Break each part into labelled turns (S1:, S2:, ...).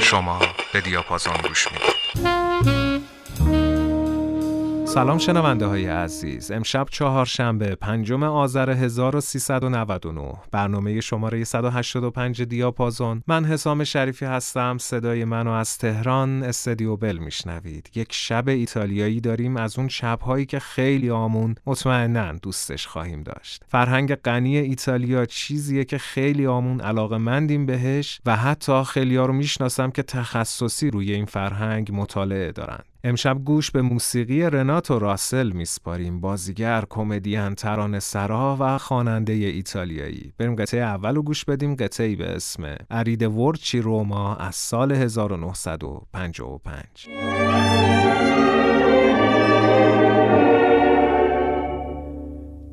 S1: شما به دیاپازون گوش می‌دید.
S2: سلام شنونده های عزیز. امشب چهارشنبه پنجم آذر 1399 برنامه شماره 185 دیاپازون. من حسام شریفی هستم. صدای منو از تهران استدیو بل میشنوید. یک شب ایتالیایی داریم. از اون شبهایی که خیلی آمون مطمئنا دوستش خواهیم داشت. فرهنگ غنی ایتالیا چیزیه که خیلی آمون علاقه مندیم بهش و حتی خیلی ها رو می‌شناسم که تخصصی روی این فرهنگ مطالعه دارن. امشب گوش به موسیقی رناتو راسل میسپاریم. بازیگر کمدین ترانه سرا و خواننده ایتالیایی. بریم قطعه اول رو گوش بدیم. قطعی به اسم ارید ورچی روما از سال 1955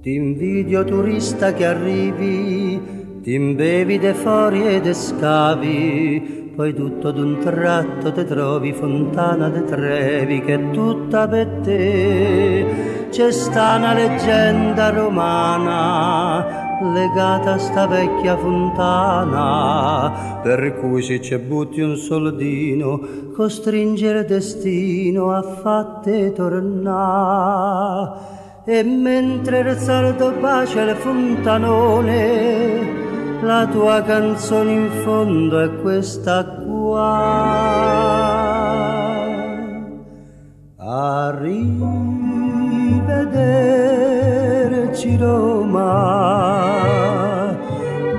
S3: Ti invidio turista che arrivi, ti imbevi de fori ed scavi, poi tutto d'un tratto te trovi fontana de Trevi che è tutta per te. C'è sta una leggenda romana legata a sta vecchia fontana, per cui se ci butti un soldino, costringere destino a fatte tornare. E mentre il sardo bacia il fontanone, la tua canzone in fondo è questa qua. Arrivederci Roma,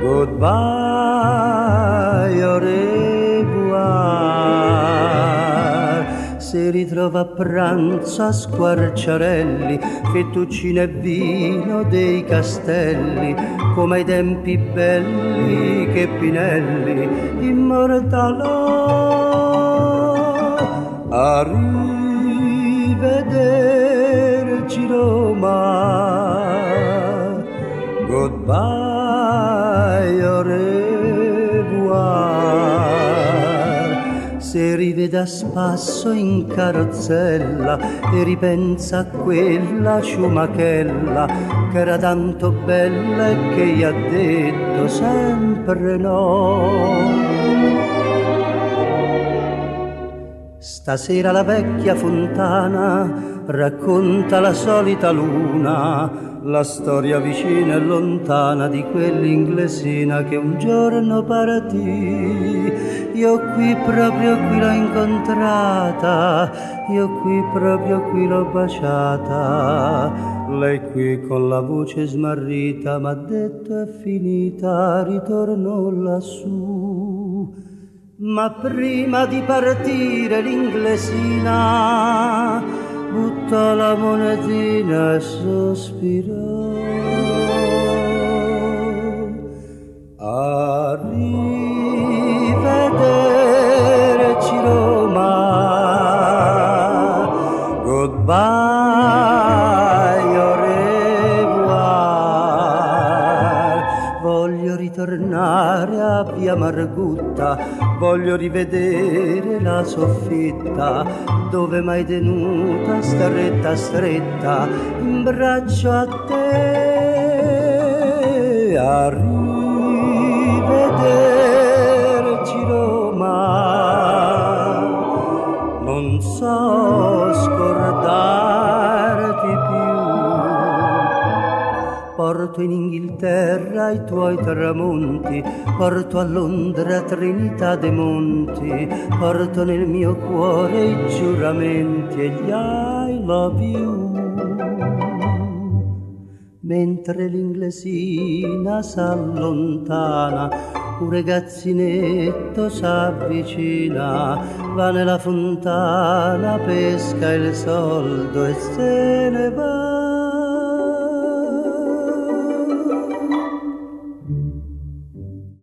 S3: goodbye, au Si ritrova a pranzo a squarciarelli, fettuccine e vino dei castelli, come ai tempi belli che Pinelli immortalò. Arrivederci Roma, goodbye, Se rivede a spasso in carrozzella e ripensa a quella ciumachella che era tanto bella e che gli ha detto sempre no. Stasera la vecchia fontana racconta la solita luna, la storia vicina e lontana di quell'inglesina che un giorno partì. Io qui proprio qui l'ho incontrata, io qui proprio qui l'ho baciata. Lei qui con la voce smarrita m'ha detto è finita, ritorno lassù. Ma prima di partire l'inglesina buttò la monetina e sospirò. Arrivederci Roma, goodbye, au revoir. Voglio ritornare a via Margutta, voglio rivedere la soffitta dove mai tenuta stretta stretta in braccio a te. Arrivederci Roma, non so scordarti più. Porto in Inghilterra i tuoi tramonti, porto a Londra Trinità dei Monti, porto nel mio cuore i giuramenti e gli I love you. Mentre l'inglesina s'allontana, un ragazzinetto s'avvicina, va nella fontana, pesca il soldo e se ne va.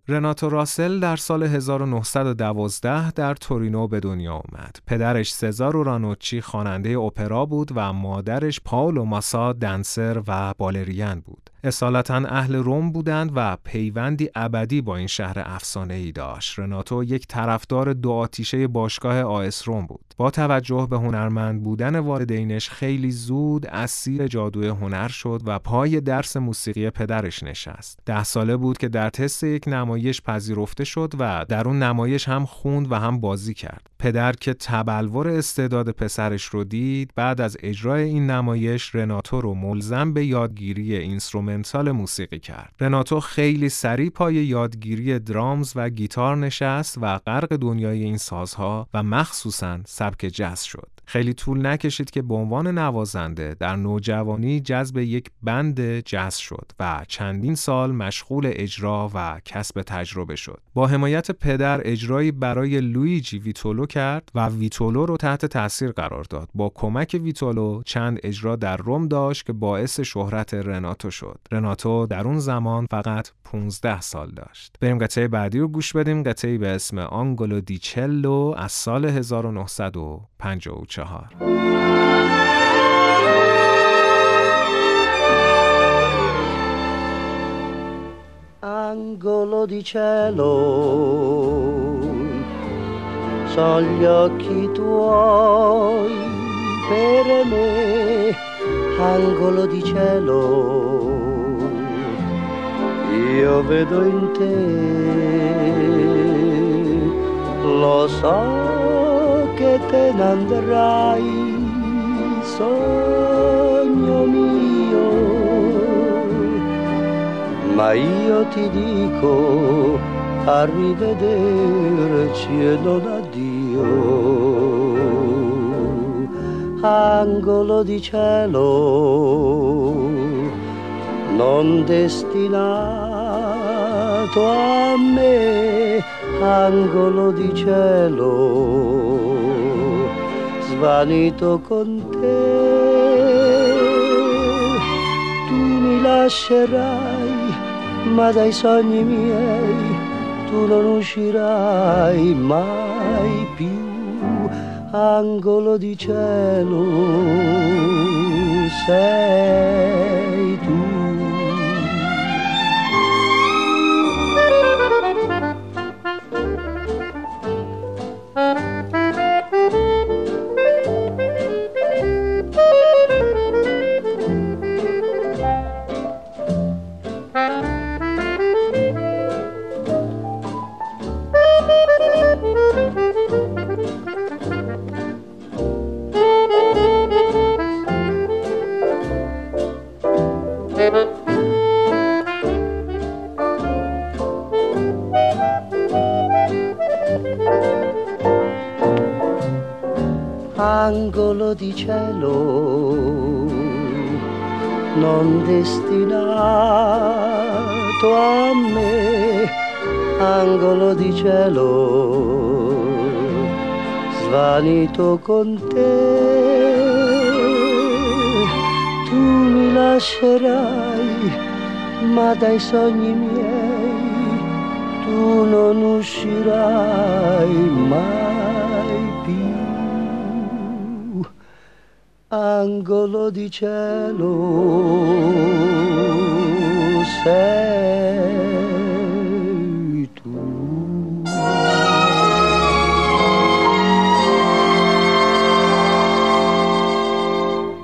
S2: رناتو راسل در سال 1912 در تورینو به دنیا آمد. پدرش سزارو رانوچی خواننده اپرا بود و مادرش پاولو ماسا دنسر و بالرین بود. اصالتا اهل روم بودند و پیوندی ابدی با این شهر افسانه ای داشت. رناتو یک طرفدار دو آتیشه باشگاه آیس روم بود. با توجه به هنرمند بودن والدینش خیلی زود اسیر جادوی هنر شد و پای درس موسیقی پدرش نشست. ده ساله بود که در تست یک نمایش پذیرفته شد و در اون نمایش هم خوند و هم بازی کرد. پدر که تبلور استعداد پسرش رو دید بعد از اجرای این نمایش رناتو رو ملزم به یادگیری اینسترومنتال موسیقی کرد. رناتو خیلی سریع پای یادگیری درامز و گیتار نشست و غرق دنیای این سازها و مخصوصاً سبک جز شد. خیلی طول نکشید که به عنوان نوازنده در نوجوانی جذب یک بند جز شد و چندین سال مشغول اجرا و کسب تجربه شد. با حمایت پدر اجرایی برای لویجی ویتولو کرد و ویتولو رو تحت تاثیر قرار داد. با کمک ویتولو چند اجرا در روم داشت که باعث شهرت رناتو شد. رناتو در اون زمان فقط 15 سال داشت. بریم قطعه بعدی رو گوش بدیم قطعه به اسم آنگولو دیچلو از سال 1954
S3: Angolo di cielo, sono gli occhi tuoi per me, angolo di cielo, io vedo in te, lo so che te ne andrai, sogno mio, ma io ti dico arrivederci e non addio. Angolo di cielo, non destinato a me, angolo di cielo, svanito con te. Tu mi lascerai, ma dai sogni miei tu non uscirai mai più, angolo di cielo sei tu. Angolo di cielo, non destinato a me, angolo di cielo, svanito con te, tu mi lascerai, ma dai sogni miei tu non uscirai mai angolo di cielo sei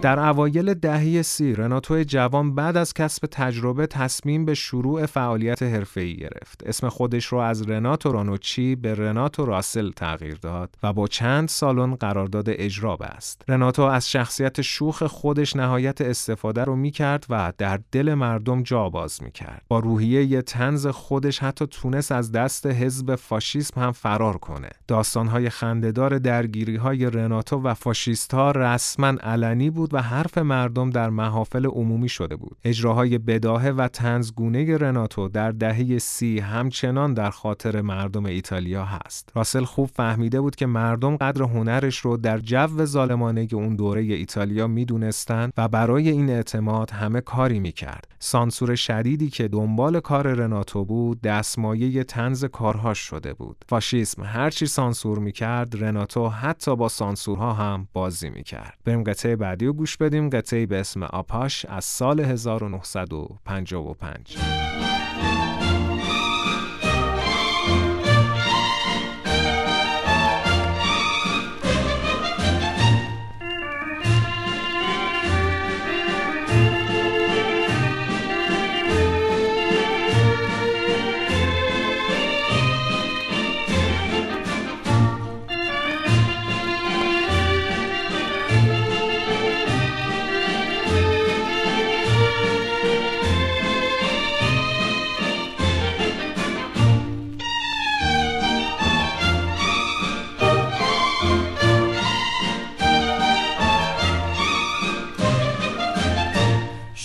S2: در اوایل دهه سی رناتو جوان بعد از کسب تجربه تصمیم به شروع فعالیت حرفه‌ای گرفت. اسم خودش رو از رناتو رانوچی به رناتو راسل تغییر داد و با چند سالن قرارداد اجرا بست. رناتو از شخصیت شوخ خودش نهایت استفاده رو می‌کرد و در دل مردم جا باز می‌کرد. با روحیه تنز خودش حتی تونست از دست حزب فاشیسم هم فرار کنه. داستانهای خندهدار درگیری های رناتو و فاشیست ها رسما علنی بود و حرف مردم در محافل عمومی شده بود. اجراهای بداهه و تنزگونه رناتو در دهه سی همچنان در خاطر مردم ایتالیا هست. راسل خوب فهمیده بود که مردم قدر هنرش رو در جو ظالمانه اون دوره ایتالیا می‌دونستند و برای این اعتماد همه کاری می‌کرد. سانسور شدیدی که دنبال کار رناتو بود دستمایه تنز کارهاش شده بود. فاشیسم هرچی سانسور می‌کرد رناتو حتی با سانسورها هم بازی می‌کرد. بریم قطعه بعدی گوش بدیم بدیم. قطعی به اسم آپاش از سال 1955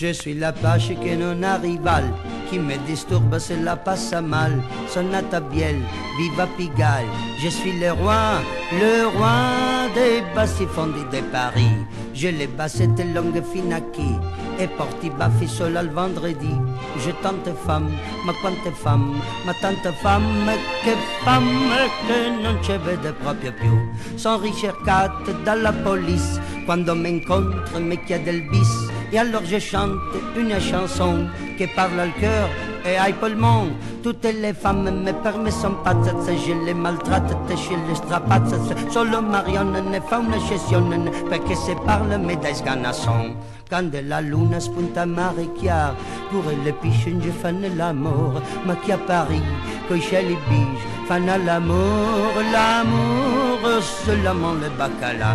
S4: Je suis la pâche que non rival Qui me disturbe, cela passe mal. Sonata Biel, viva Pigalle Je suis le roi, le roi des bassifondis de Paris. Je les bassette longue finaki E porti baffi solo al vendredi. Je tante femme, ma quante femme Ma tante femme, che femme Che non ci vede proprio più Sono ricercate dalla police Quando mi incontre mi chiede il bis et alors je chante une chanson qui parle au cœur et à poumon. Toutes les femmes me permettent pas, je les maltraite, je les strapace. Solo Marianne ne fa una sessione perché se parle me da. Quand la luna spunta mare chiar, pour les piches, je fanno l'amour, ma qui a Paris, que chez les biches, fanno l'amour, l'amour, seulement le bacala.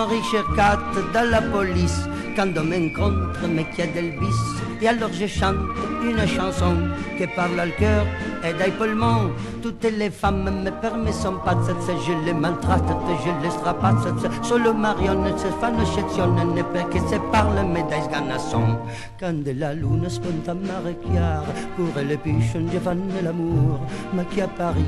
S4: Henri dans la police quand on m'encontre, mais qu'il a d'Elvis. Et alors je chante une chanson qui parle au cœur et d'épaulement. Toutes les femmes me permettent son pas, je les maltraite, je les strapace. Solo marionne, se fanochettionne, ne peut que se parle, mais d'esganasson. Quand la lune sponta maréchiar, pour les pichons, je fanne l'amour. Ma qui à Paris,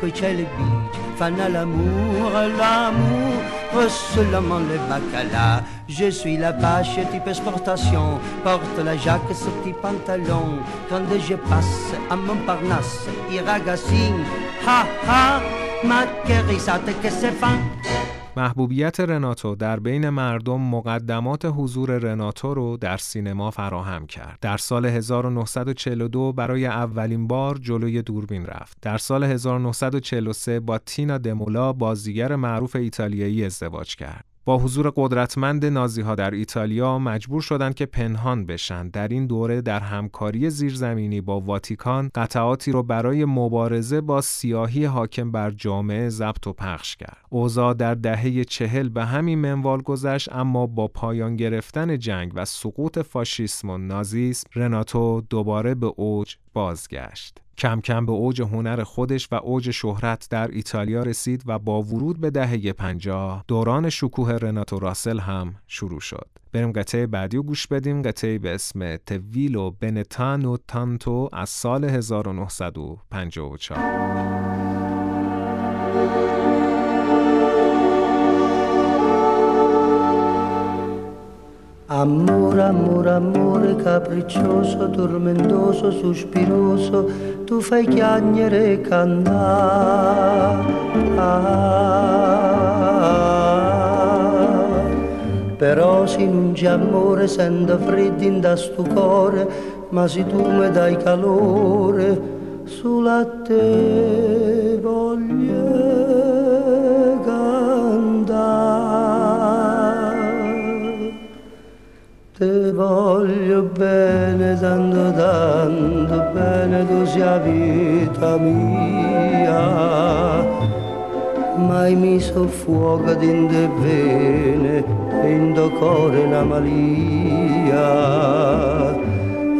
S4: coaché le beach, fan à l'amour, l'amour. Seulement le bacala, je suis la vache type exportation, porte la jaque, ce petit pantalon, quand je passe à Montparnasse. Ha ha
S2: محبوبیت رناتو در بین مردم مقدمات حضور رناتو رو در سینما فراهم کرد. در سال 1942 برای اولین بار جلوی دوربین رفت. در سال 1943 با تینا دمولا بازیگر معروف ایتالیایی ازدواج کرد. با حضور قدرتمند نازی ها در ایتالیا مجبور شدند که پنهان بشن. در این دوره در همکاری زیرزمینی با واتیکان قطعاتی رو برای مبارزه با سیاهی حاکم بر جامعه ضبط و پخش کرد. اوضاع در دهه چهل به همین منوال گذشت اما با پایان گرفتن جنگ و سقوط فاشیسم و نازیسم رناتو دوباره به اوج بازگشت. کم کم به اوج هنر خودش و اوج شهرت در ایتالیا رسید و با ورود به دهه 50 دوران شکوه رناتو راسل هم شروع شد. بریم قطعه بعدی رو گوش بدیم قطعه به اسم تویلو بنتانو تانتو از سال 1954
S4: Amore, amore, capriccioso, tormentoso, sospiroso, tu fai chiagnere e cantare. Però se non c'è amore sento freddo in da sto cuore, ma se tu mi dai calore, sulla te voglio voglio bene, tanto tanto bene, tu sia vita mia. Mai mi soffuoca in te vene, in tuo cuore una malia.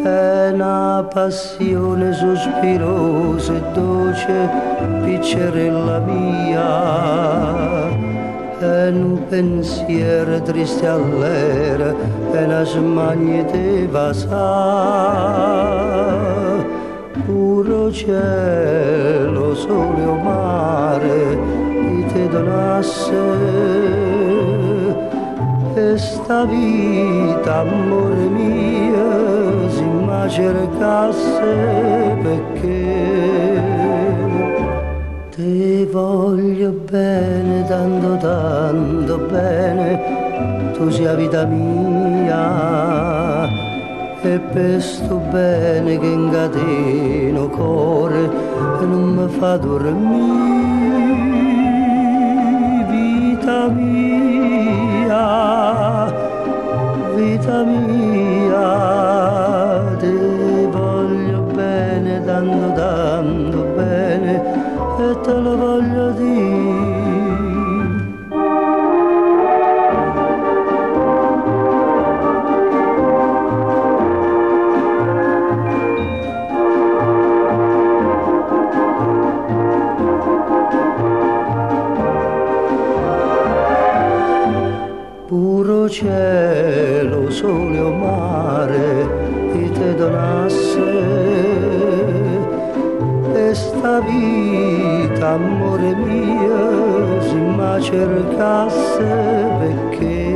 S4: È una passione sospirosa e dolce, piccerella mia
S3: e un pensiero triste all'era e una smania di vasa puro cielo sole o mare ti te donasse. E sta vita amore mio si ma cercasse perché voglio bene, tanto tanto bene, tu sia vita mia. E per sto bene che incateno cuore e non mi fa dormire, vita mia, vita mia, ti voglio bene, tanto tanto e te lo voglio dire. Puro cielo, sole o mare, e te donasse questa vita, amore mio, se mi cercasse perché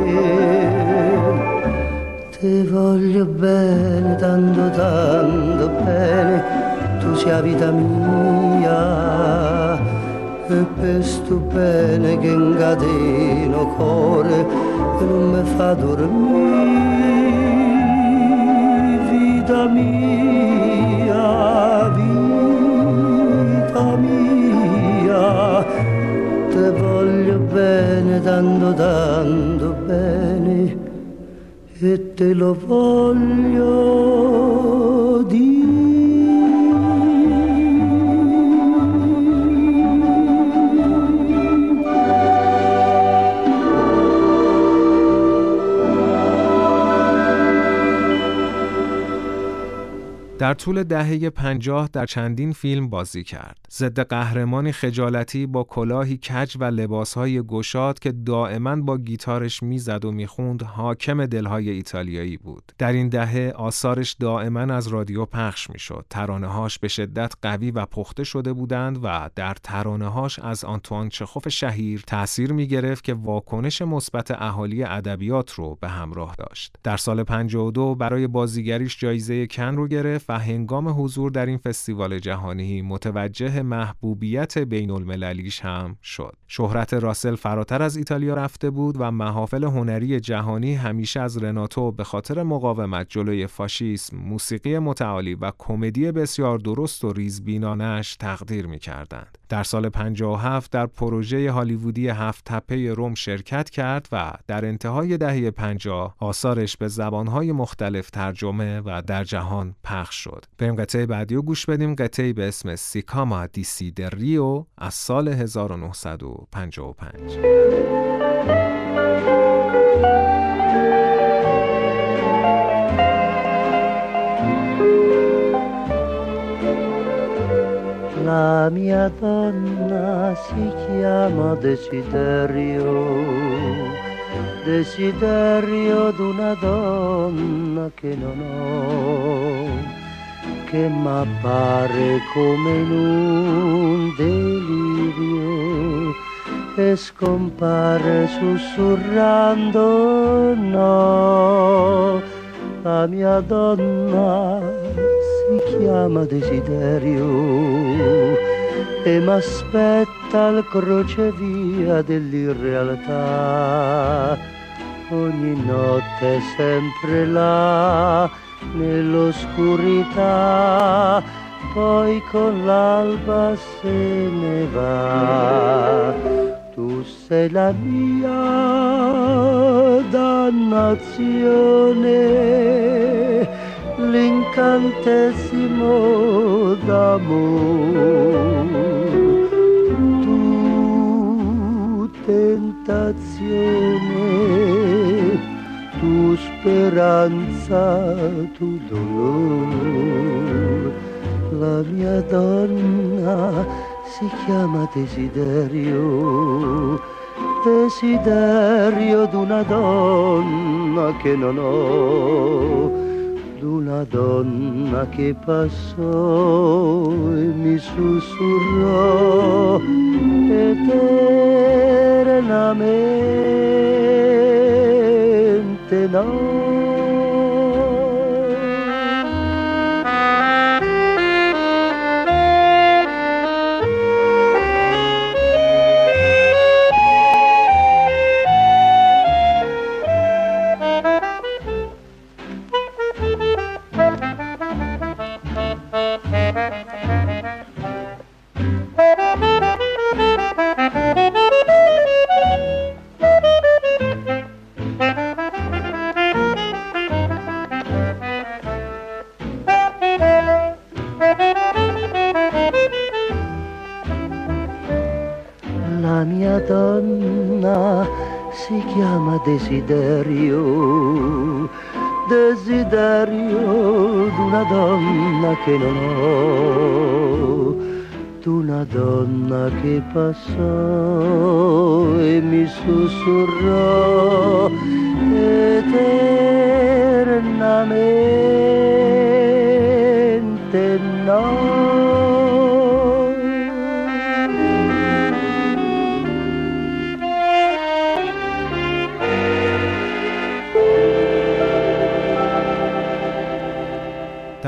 S3: ti voglio bene, tanto tanto bene, tu sia vita mia. E per sto bene che incateno cuore e non mi fa dormire, vita mia, vita mia, te voglio bene, tanto tanto bene, e te lo voglio.
S2: در طول دهه پنجاه در چندین فیلم بازی کرد. ضد قهرمانی خجالتی با کلاهی کج و لباسهای گشاد که دائما با گیتارش می‌زد و می‌خوند حاکم دلهای ایتالیایی بود. در این دهه آثارش دائما از رادیو پخش می‌شد. ترانه‌هاش به شدت قوی و پخته شده بودند و در ترانه‌هاش از آنتوان چخوف شهیر تأثیر می گرفت که واکنش مثبت اهالی ادبیات رو به همراه داشت. در سال 52 برای بازیگریش جایزه کن رو گرفت و هنگام حضور در این فستیوال جهانی متوجه محبوبیت بین المللیش هم شد. شهرت راسل فراتر از ایتالیا رفته بود و محافل هنری جهانی همیشه از رناتو به خاطر مقاومت جلوی فاشیسم، موسیقی متعالی و کمدی بسیار درست و ریزبینانش تقدیر می کردند. در سال 57 در پروژه هالیوودی هفت تپه روم شرکت کرد و در انتهای دهه 50 آثارش به زبانهای مختلف ترجمه و در جهان پخش شد. بریم قطعه بعدی رو گوش بدیم قطعه به اسم سیکاما دیسی در ریو از سال 1955
S3: La mia donna si chiama Desiderio, desiderio d'una donna che non ho, che m'appare come in un delirio e scompare sussurrando no. La mia donna si chiama desiderio e m'aspetta al crocevia dell'irrealtà. Ogni notte sempre là nell'oscurità, poi con l'alba se ne va. Tu sei la mia dannazione, l'incantesimo d'amore. Tu tentazione, speranza, tu dolore. La mia donna si chiama desiderio desiderio d'una donna che non ho, d'una donna che passò e mi sussurrò eternamente maintenant. Desiderio, desiderio d'una donna che non ho, d'una donna che passò e mi sussurrò eternamente no.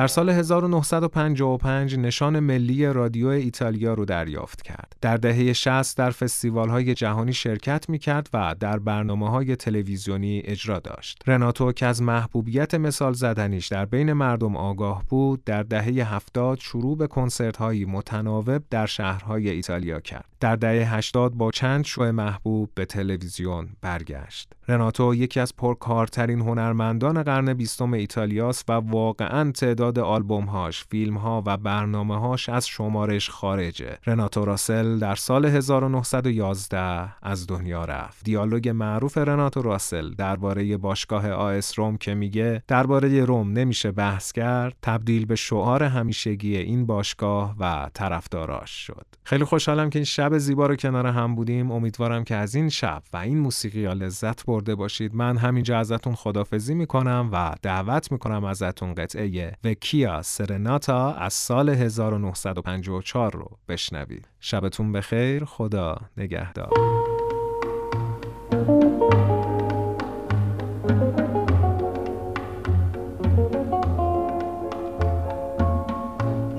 S2: در سال 1955 نشان ملی رادیو ایتالیا رو دریافت کرد. در دهه 60 در فستیوال های جهانی شرکت می کرد و در برنامه های تلویزیونی اجرا داشت. رناتو که از محبوبیت مثال زدنیش در بین مردم آگاه بود، در دهه 70 شروع به کنسرت هایی متناوب در شهرهای ایتالیا کرد. در دهه 80 با چند شو محبوب به تلویزیون برگشت. رناتو یکی از پرکارترین هنرمندان قرن بیستم ایتالیاست و واقعا تعداد آلبومهاش، فیلمها و برنامههاش از شمارش خارجه. رناتو راسل در سال 1911 از دنیا رفت. دیالوگ معروف رناتو راسل درباره باشگاه آس روم که میگه درباره روم نمیشه بحث کرد، تبدیل به شعار همیشگی این باشگاه و طرفداراش شد. خیلی خوشحالم که این شب زیبا رو کنار هم بودیم. امیدوارم که از این شب و این موسیقی لذت برده باشید من همینجا ازتون خدافزی می‌کنم و دعوت می‌کنم ازتون قطعه وکیا سرناتا از سال 1954 رو بشنوید شبتون بخیر خدا نگهدار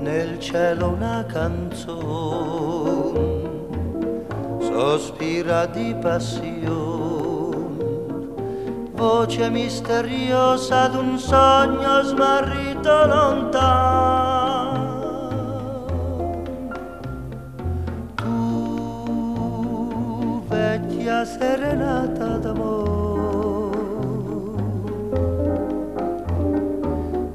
S3: Nel cielo una canzone sospira di passione voce misteriosa d'un sogno smarrito lontano. Tu, vecchia serenata d'amore,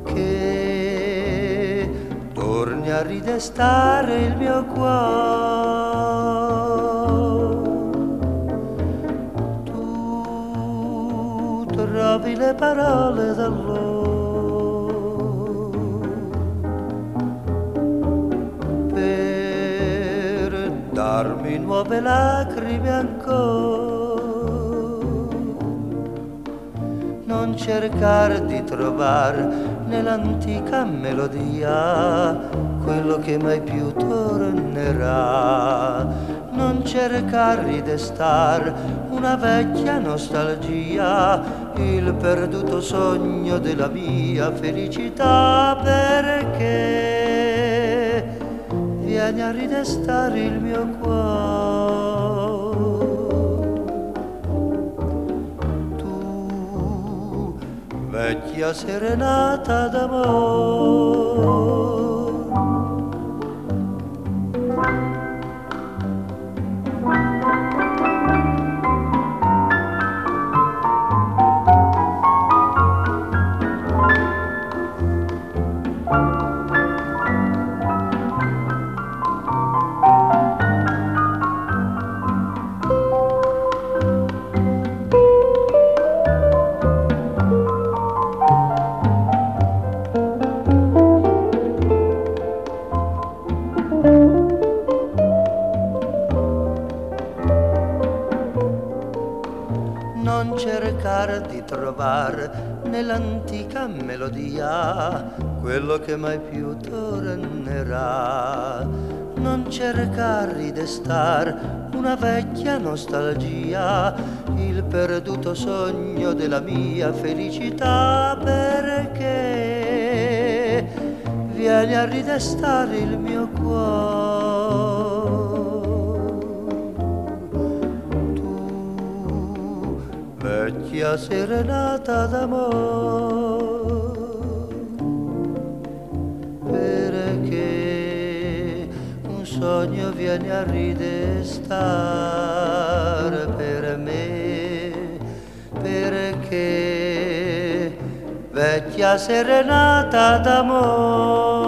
S3: che torni a ridestare il mio cuore. trovi le parole d'allora darmi nuove lacrime ancora. Non cercare di trovare nell'antica melodia quello che mai più tornerà. Non cercare di destar una vecchia nostalgia, il perduto sogno della mia felicità, perché vieni a ridestare il mio cuore. Tu, vecchia serenata d'amore. Melodia quello che mai più tornerà. Non cercare di destar una vecchia nostalgia, il perduto sogno della mia felicità, perché vieni a ridestare il mio cuore. vecchia serenata d'amore sogno viene a ridestare per me. Perché vecchia serenata d'amore